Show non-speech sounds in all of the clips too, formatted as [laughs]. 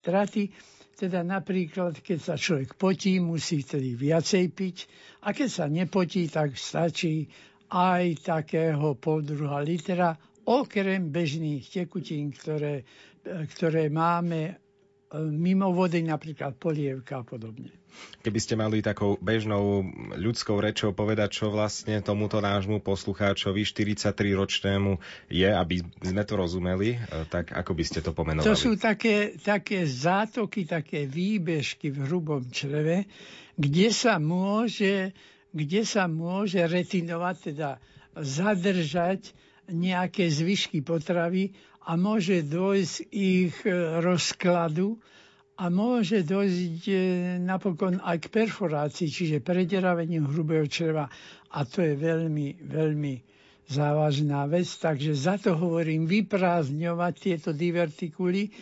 straty. Teda napríklad, keď sa človek potí, musí vtedy viacej piť a keď sa nepotí, tak stačí aj takého poldruha litera, okrem bežných tekutín, ktoré, ktoré máme mimo vody, napríklad polievka a podobne. Keby ste mali takou bežnou ľudskou rečou povedať, čo vlastne tomuto nášmu poslucháčovi 43-ročnému je, aby sme to rozumeli, e, tak ako by ste to pomenovali? To sú také, také zátoky, také výbežky v hrubom čreve, kde sa môže, kde sa môže retinovať, teda zadržať nejaké zvyšky potravy a môže dôjsť ich e, rozkladu a môže dôjsť e, napokon aj k perforácii, čiže prederaveniu hrubého čreva. A to je veľmi, veľmi závažná vec, takže za to hovorím vyprázdňovať tieto divertikuly.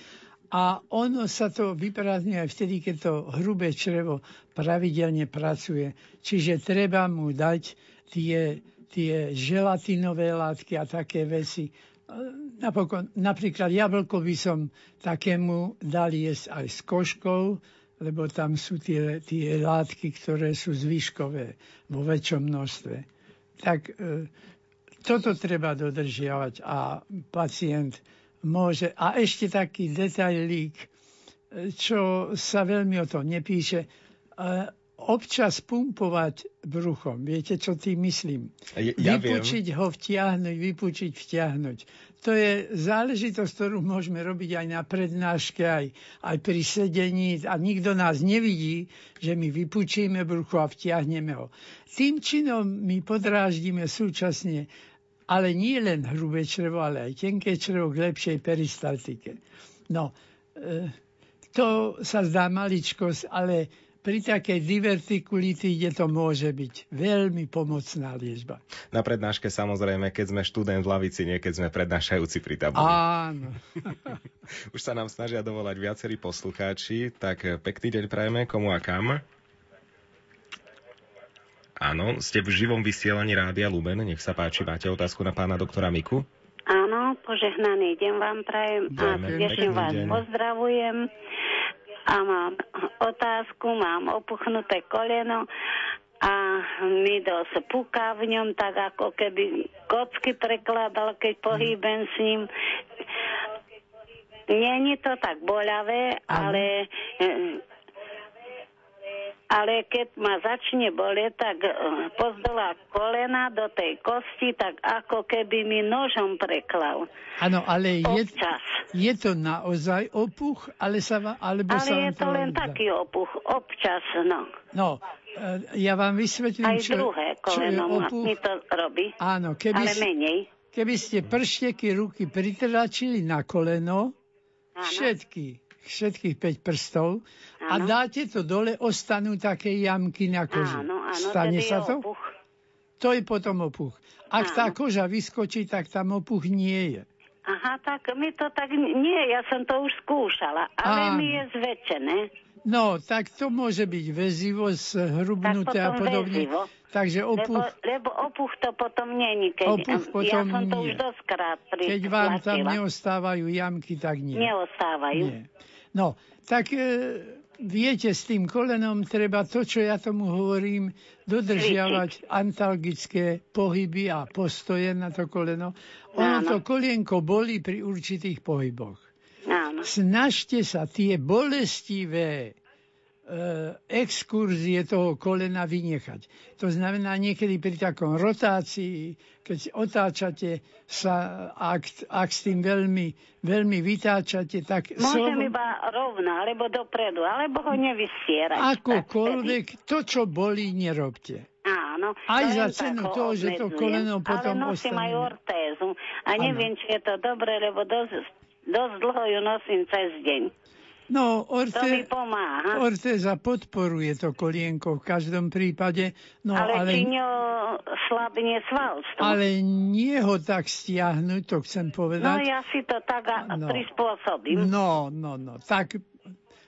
A ono sa to vyprázdňuje aj vtedy, keď to hrubé črevo pravidelne pracuje. Čiže treba mu dať tie, tie želatinové látky a také veci, Napokon, napríklad jablko by som takému dal jesť aj s koškou, lebo tam sú tie, tie látky, ktoré sú zvyškové vo väčšom množstve. Tak e, toto treba dodržiavať a pacient môže... A ešte taký detailík, e, čo sa veľmi o tom nepíše. Občas pumpovať bruchom. Viete, čo tým myslím? Ja, vypučiť viem. ho, vtiahnuť, vypučiť, vtiahnuť. To je záležitosť, ktorú môžeme robiť aj na prednáške, aj, aj pri sedení a nikto nás nevidí, že my vypučíme brucho a vtiahneme ho. Tým činom my podráždime súčasne ale nie len hrubé črevo, ale aj tenké črevo k lepšej peristaltike. No, e, to sa zdá maličkosť, ale pri takej divertikulitíde to môže byť veľmi pomocná liečba. Na prednáške samozrejme, keď sme študent v lavici, nie keď sme prednášajúci pri tabuli. Áno. [laughs] Už sa nám snažia dovolať viacerí poslucháči, tak pekný deň prajeme, komu a kam? Áno, ste v živom vysielaní Rádia Lumen, nech sa páči, máte otázku na pána doktora Miku? Áno, požehnaný deň vám prajem a teším vás deň. pozdravujem a mám otázku, mám opuchnuté koleno a mi dosť puká v ňom, tak ako keby kocky prekladal, keď pohýbem s ním. Není to tak boľavé, ale ale keď ma začne bolieť, tak eh, pozdola kolena do tej kosti, tak ako keby mi nožom preklal. Áno, ale je, Občas. je to naozaj opuch, ale sa vám, alebo Ale sa vám je to len zdá? taký opuch, občas, no. No, e, ja vám vysvetlím, Aj čo, druhé čo je koleno opuch. mi to robí, Áno, keby, ale menej. keby ste pršteky ruky pritračili na koleno, Áno. všetky, všetkých 5 prstov a Áno. dáte to dole, ostanú také jamky na koži. Áno, áno, Stane sa to? opuch. To je potom opuch. Ak Áno. tá koža vyskočí, tak tam opuch nie je. Aha, tak mi to tak, nie, ja som to už skúšala, ale Áno. mi je zväčšené. No, tak to môže byť väzivo, zhrubnuté a podobne. väzivo. Takže Lebo, opuch, lebo opuch to potom není, keď Opuch ja potom som to nie. už doskrát pri, keď vám tam neostávajú jamky, tak nie. Neostávajú. Nie. No, tak e, viete, s tým kolenom treba to, čo ja tomu hovorím, dodržiavať antalgické pohyby a postoje na to koleno. Ono to kolienko bolí pri určitých pohyboch. Snažte sa tie bolestivé exkurzie toho kolena vynechať. To znamená niekedy pri takom rotácii, keď otáčate sa, ak, ak s tým veľmi, veľmi vytáčate, tak Môžem slovo- iba rovno, alebo dopredu, alebo ho nevystierať. tak akokoľvek, to, čo bolí, nerobte. Áno. Aj za cenu ho toho, že to koleno potom Ale nosím ostane- aj ortézu. A neviem, či je to dobre, lebo dosť, dosť dlho ju nosím cez deň. No, To mi orte, pomáha. ortéza podporuje to kolienko v každom prípade, no ale, ale, či ňo slabne svalstvo. ale nie ho tak stiahnuť, to chcem No povedať. ja si to tak No. prispôsobím. No, no, no. Tak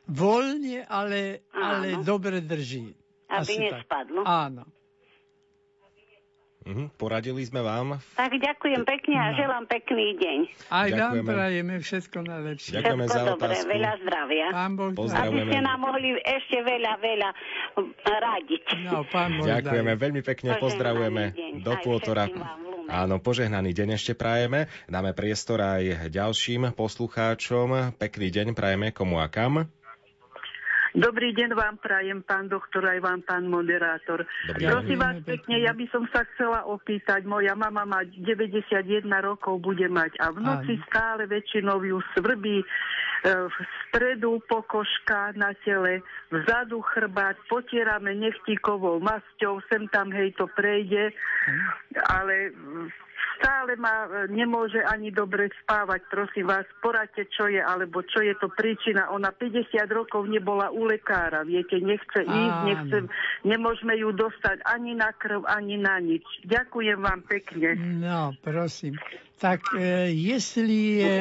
voľne, ale, ale Áno. dobre drží. Aby Asi tak. nespadlo. Áno. Uh-huh. Poradili sme vám. Tak ďakujem pekne a no. želám pekný deň. Aj vám prajeme všetko najlepšie. Ďakujeme všetko za dobre, otázku. veľa zdravia. Pán Boh Aby ste nám mohli ešte veľa, veľa radiť. No, pán Boh Ďakujeme daj. veľmi pekne, pozdravujeme do Pôtora. Áno, požehnaný deň ešte prajeme. Dáme priestor aj ďalším poslucháčom. Pekný deň prajeme komu a kam. Dobrý deň vám prajem, pán doktor, aj vám, pán moderátor. Dobrý Prosím vás pekne, ja by som sa chcela opýtať, moja mama má 91 rokov, bude mať a v noci Áno. stále väčšinou ju svrbí e, v stredu pokožka na tele, vzadu chrbát, potierame nechtíkovou masťou, sem tam hej to prejde, ale stále ma e, nemôže ani dobre spávať. Prosím vás, poradte, čo je, alebo čo je to príčina. Ona 50 rokov nebola u lekára, viete, nechce ísť, nechce, nemôžeme ju dostať ani na krv, ani na nič. Ďakujem vám pekne. No, prosím. Tak e, jestli je,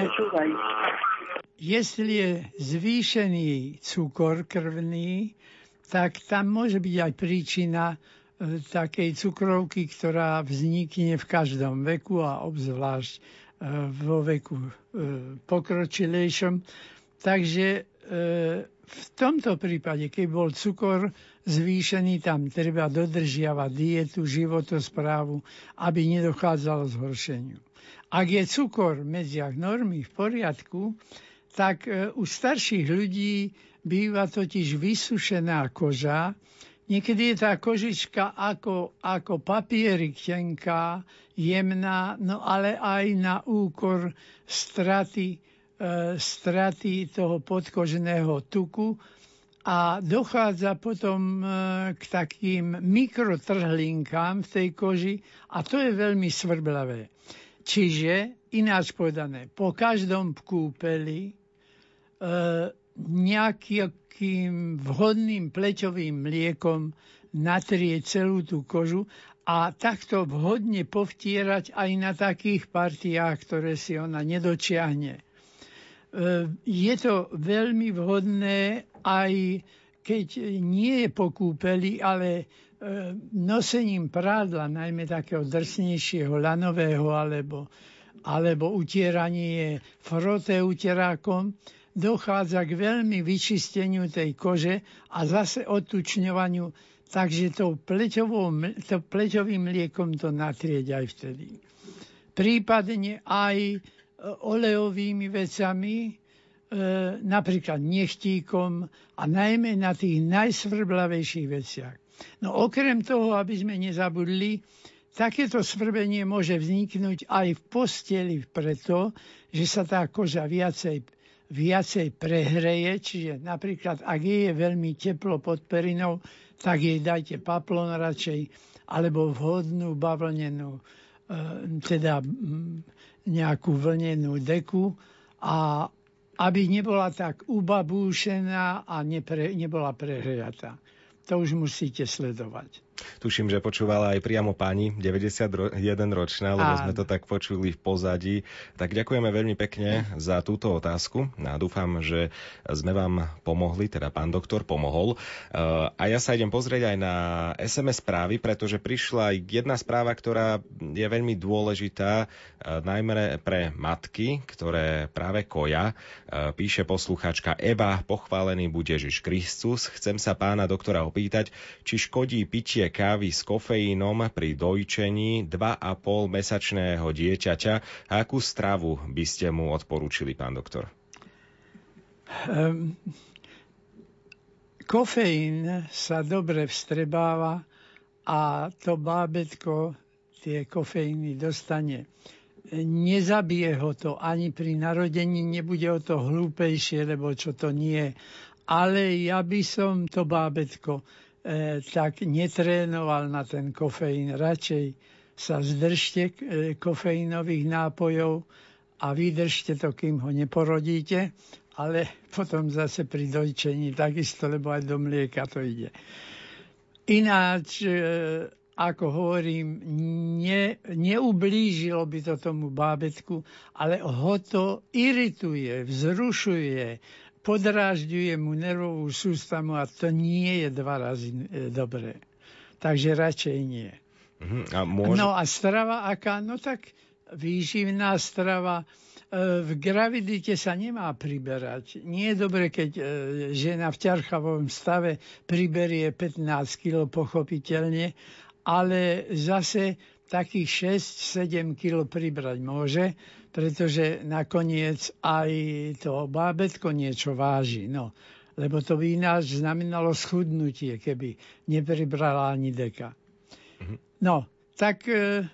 jestli je zvýšený cukor krvný, tak tam môže byť aj príčina takej cukrovky, ktorá vznikne v každom veku a obzvlášť e, vo veku e, pokročilejšom. Takže e, v tomto prípade, keď bol cukor zvýšený, tam treba dodržiavať dietu, životosprávu, aby nedochádzalo zhoršeniu. Ak je cukor v medziach normy v poriadku, tak u starších ľudí býva totiž vysušená koža. Niekedy je tá kožička ako, ako papierik tenká, jemná, no ale aj na úkor straty, e, straty toho podkožného tuku a dochádza potom e, k takým mikrotrhlinkám v tej koži a to je veľmi svrblavé. Čiže, ináč povedané, po každom kúpeli e, nejakým vhodným pleťovým mliekom natrieť celú tú kožu a takto vhodne povtierať aj na takých partiách, ktoré si ona nedočiahne. E, Je to veľmi vhodné aj keď nie je po kúpeli, ale e, nosením prádla, najmä takého drsnejšieho, lanového alebo, alebo utieranie froté uterákom, dochádza k veľmi vyčisteniu tej kože a zase odtučňovaniu, takže tou to pleťovým mliekom to natrieť aj vtedy. Prípadne aj e, olejovými vecami, e, napríklad nechtíkom a najmä na tých najsvrblavejších veciach. No okrem toho, aby sme nezabudli, takéto svrbenie môže vzniknúť aj v posteli preto, že sa tá koža viacej, viacej prehreje, čiže napríklad ak je veľmi teplo pod perinou, tak jej dajte paplon radšej, alebo vhodnú bavlnenú, e, teda nejakú vlnenú deku a aby nebola tak ubabúšená a nebola prehriatá. To už musíte sledovať. Tuším, že počúvala aj priamo pani, 91 ročná, lebo Áno. sme to tak počuli v pozadí. Tak ďakujeme veľmi pekne za túto otázku. A dúfam, že sme vám pomohli, teda pán doktor pomohol. Uh, A ja sa idem pozrieť aj na SMS správy, pretože prišla jedna správa, ktorá je veľmi dôležitá, uh, najmä pre matky, ktoré práve koja. Uh, Píše posluchačka Eva, pochválený buď Ježiš Kristus. Chcem sa pána doktora opýtať, či škodí pitie kávy s kofeínom pri dojčení 2,5 mesačného dieťaťa akú stravu by ste mu odporúčili, pán doktor? Um, kofeín sa dobre vstrebáva a to bábetko tie kofeíny dostane. Nezabije ho to ani pri narodení, nebude o to hlúpejšie, lebo čo to nie. Ale ja by som to bábetko tak netrénoval na ten kofeín. Radšej sa zdržte e, kofeínových nápojov a vydržte to, kým ho neporodíte, ale potom zase pri dojčení takisto, lebo aj do mlieka to ide. Ináč, e, ako hovorím, ne, neublížilo by to tomu bábetku, ale ho to irituje, vzrušuje, podrážďuje mu nervovú sústavu a to nie je dva razy e, dobré. Takže radšej nie. Uh-huh. A môže... No a strava aká? No tak výživná strava, e, v gravidite sa nemá priberať. Nie je dobre, keď e, žena v ťarchavom stave priberie 15 kg pochopiteľne, ale zase takých 6-7 kg pribrať môže, pretože nakoniec aj to bábetko niečo váži. No, lebo to by ináč znamenalo schudnutie, keby nepribrala ani deka. Mhm. No, tak... E,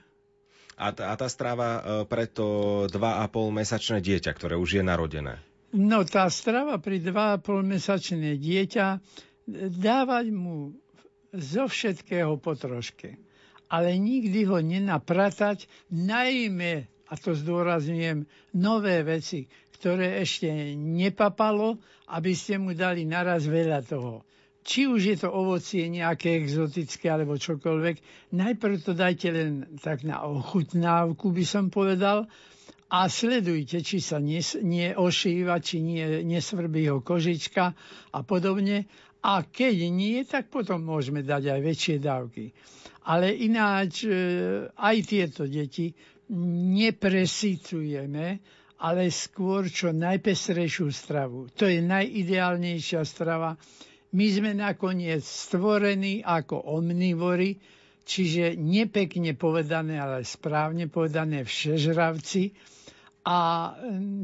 a tá, a tá strava e, pre to 2,5 mesačné dieťa, ktoré už je narodené? No, tá strava pri 2,5 mesačné dieťa e, dávať mu zo všetkého potroške. Ale nikdy ho nenapratať, najmä, a to zdôrazňujem, nové veci, ktoré ešte nepapalo, aby ste mu dali naraz veľa toho. Či už je to ovocie nejaké exotické alebo čokoľvek, najprv to dajte len tak na ochutnávku, by som povedal, a sledujte, či sa neošíva, či nie, nesvrbí ho kožička a podobne. A keď nie, tak potom môžeme dať aj väčšie dávky. Ale ináč e, aj tieto deti nepresicujeme, ale skôr čo najpestrejšiu stravu. To je najideálnejšia strava, my sme nakoniec stvorení ako omnivory, čiže nepekne povedané, ale správne povedané všežravci. A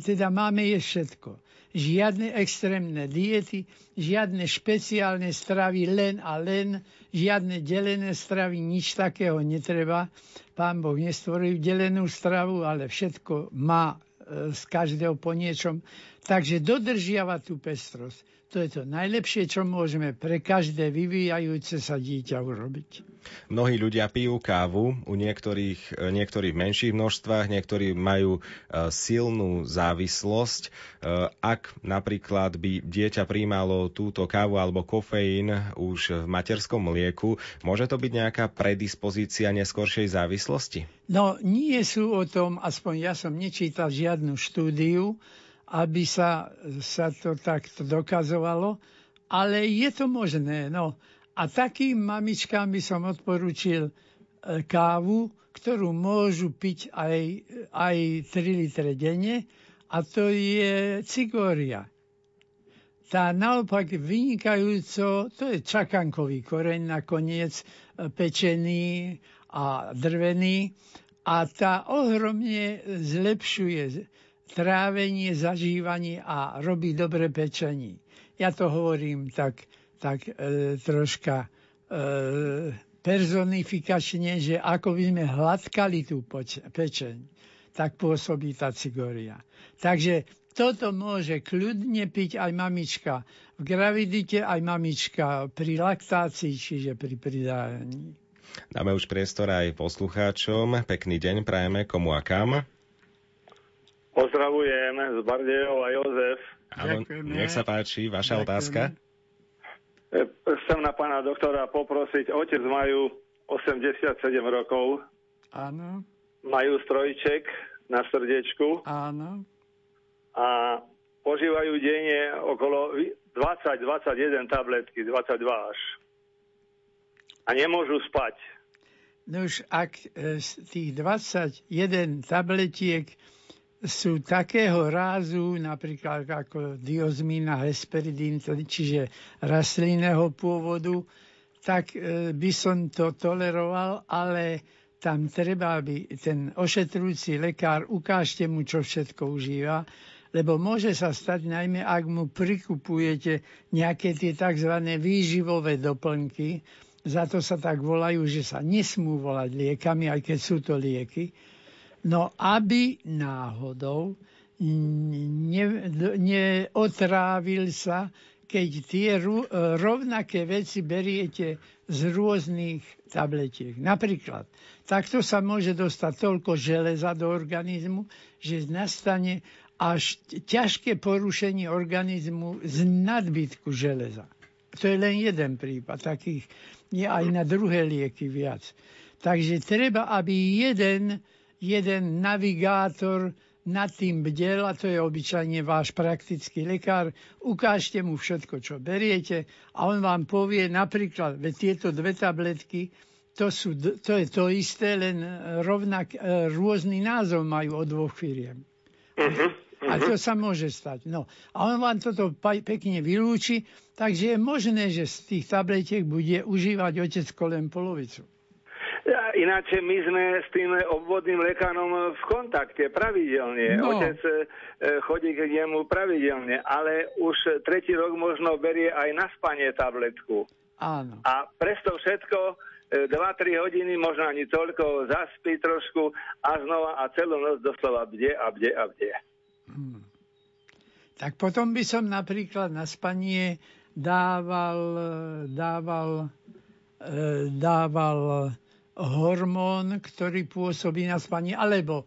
teda máme je všetko. Žiadne extrémne diety, žiadne špeciálne stravy len a len, žiadne delené stravy, nič takého netreba. Pán Boh nestvoril delenú stravu, ale všetko má e, z každého po niečom. Takže dodržiava tú pestrosť. To je to najlepšie, čo môžeme pre každé vyvíjajúce sa dieťa urobiť. Mnohí ľudia pijú kávu, u niektorých, e, niektorých v menších množstvách, niektorí majú e, silnú závislosť. E, ak napríklad by dieťa príjmalo túto kávu alebo kofeín už v materskom mlieku, môže to byť nejaká predispozícia neskoršej závislosti? No nie sú o tom, aspoň ja som nečítal žiadnu štúdiu, aby sa, sa to takto dokazovalo, ale je to možné. No. A takým mamičkám by som odporúčil e, kávu, ktorú môžu piť aj, aj 3 litre denne, a to je cigória. Tá naopak vynikajúco, to je čakankový koreň nakoniec, e, pečený a drvený, a tá ohromne zlepšuje trávenie, zažívanie a robí dobre pečenie. Ja to hovorím tak, tak e, troška e, personifikačne, že ako by sme hladkali tú pečeň, tak pôsobí tá cigoria. Takže toto môže kľudne piť aj mamička v gravidite, aj mamička pri laktácii, čiže pri pridávaní. Dáme už priestor aj poslucháčom. Pekný deň prajeme komu a kam. Pozdravujem z Bardejov a Jozef. Áno, nech sa páči, vaša Ďakujeme. otázka. E, chcem na pána doktora poprosiť, otec majú 87 rokov. Áno. Majú strojček na srdiečku. Áno. A požívajú denne okolo 20-21 tabletky, 22 až. A nemôžu spať. No už ak e, z tých 21 tabletiek sú takého rázu, napríklad ako diozmín a hesperidín, čiže rastlinného pôvodu, tak e, by som to toleroval, ale tam treba, aby ten ošetrujúci lekár ukážte mu, čo všetko užíva, lebo môže sa stať, najmä ak mu prikupujete nejaké tie tzv. výživové doplnky, za to sa tak volajú, že sa nesmú volať liekami, aj keď sú to lieky, No aby náhodou ne, neotrávil sa, keď tie rovnaké veci beriete z rôznych tabletiek. Napríklad, takto sa môže dostať toľko železa do organizmu, že nastane až ťažké porušenie organizmu z nadbytku železa. To je len jeden prípad, takých je aj na druhé lieky viac. Takže treba, aby jeden jeden navigátor nad tým bdel, a to je obyčajne váš praktický lekár, ukážte mu všetko, čo beriete a on vám povie napríklad, že tieto dve tabletky to, sú, to je to isté, len rovnak, e, rôzny názov majú od dvoch firiem. Uh-huh. A to sa môže stať. No. A on vám toto pekne vylúči, takže je možné, že z tých tabletiek bude užívať otecko len polovicu. Ináč my sme s tým obvodným lekárom v kontakte pravidelne. No. Otec e, chodí k nemu pravidelne, ale už tretí rok možno berie aj na spanie tabletku. Áno. A presto všetko 2-3 e, hodiny, možno ani toľko, zaspí trošku a znova a celú noc doslova bde a bde a bde. Hmm. Tak potom by som napríklad na spanie dával, dával, e, dával hormón, ktorý pôsobí na spanie, alebo,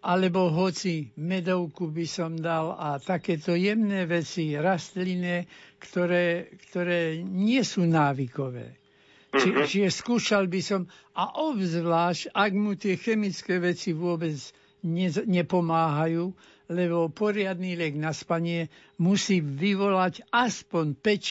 alebo hoci medovku by som dal a takéto jemné veci, rastlinné, ktoré, ktoré nie sú návykové. Či, mhm. čiže skúšal by som, a obzvlášť, ak mu tie chemické veci vôbec ne, nepomáhajú, lebo poriadny liek na spanie musí vyvolať aspoň 5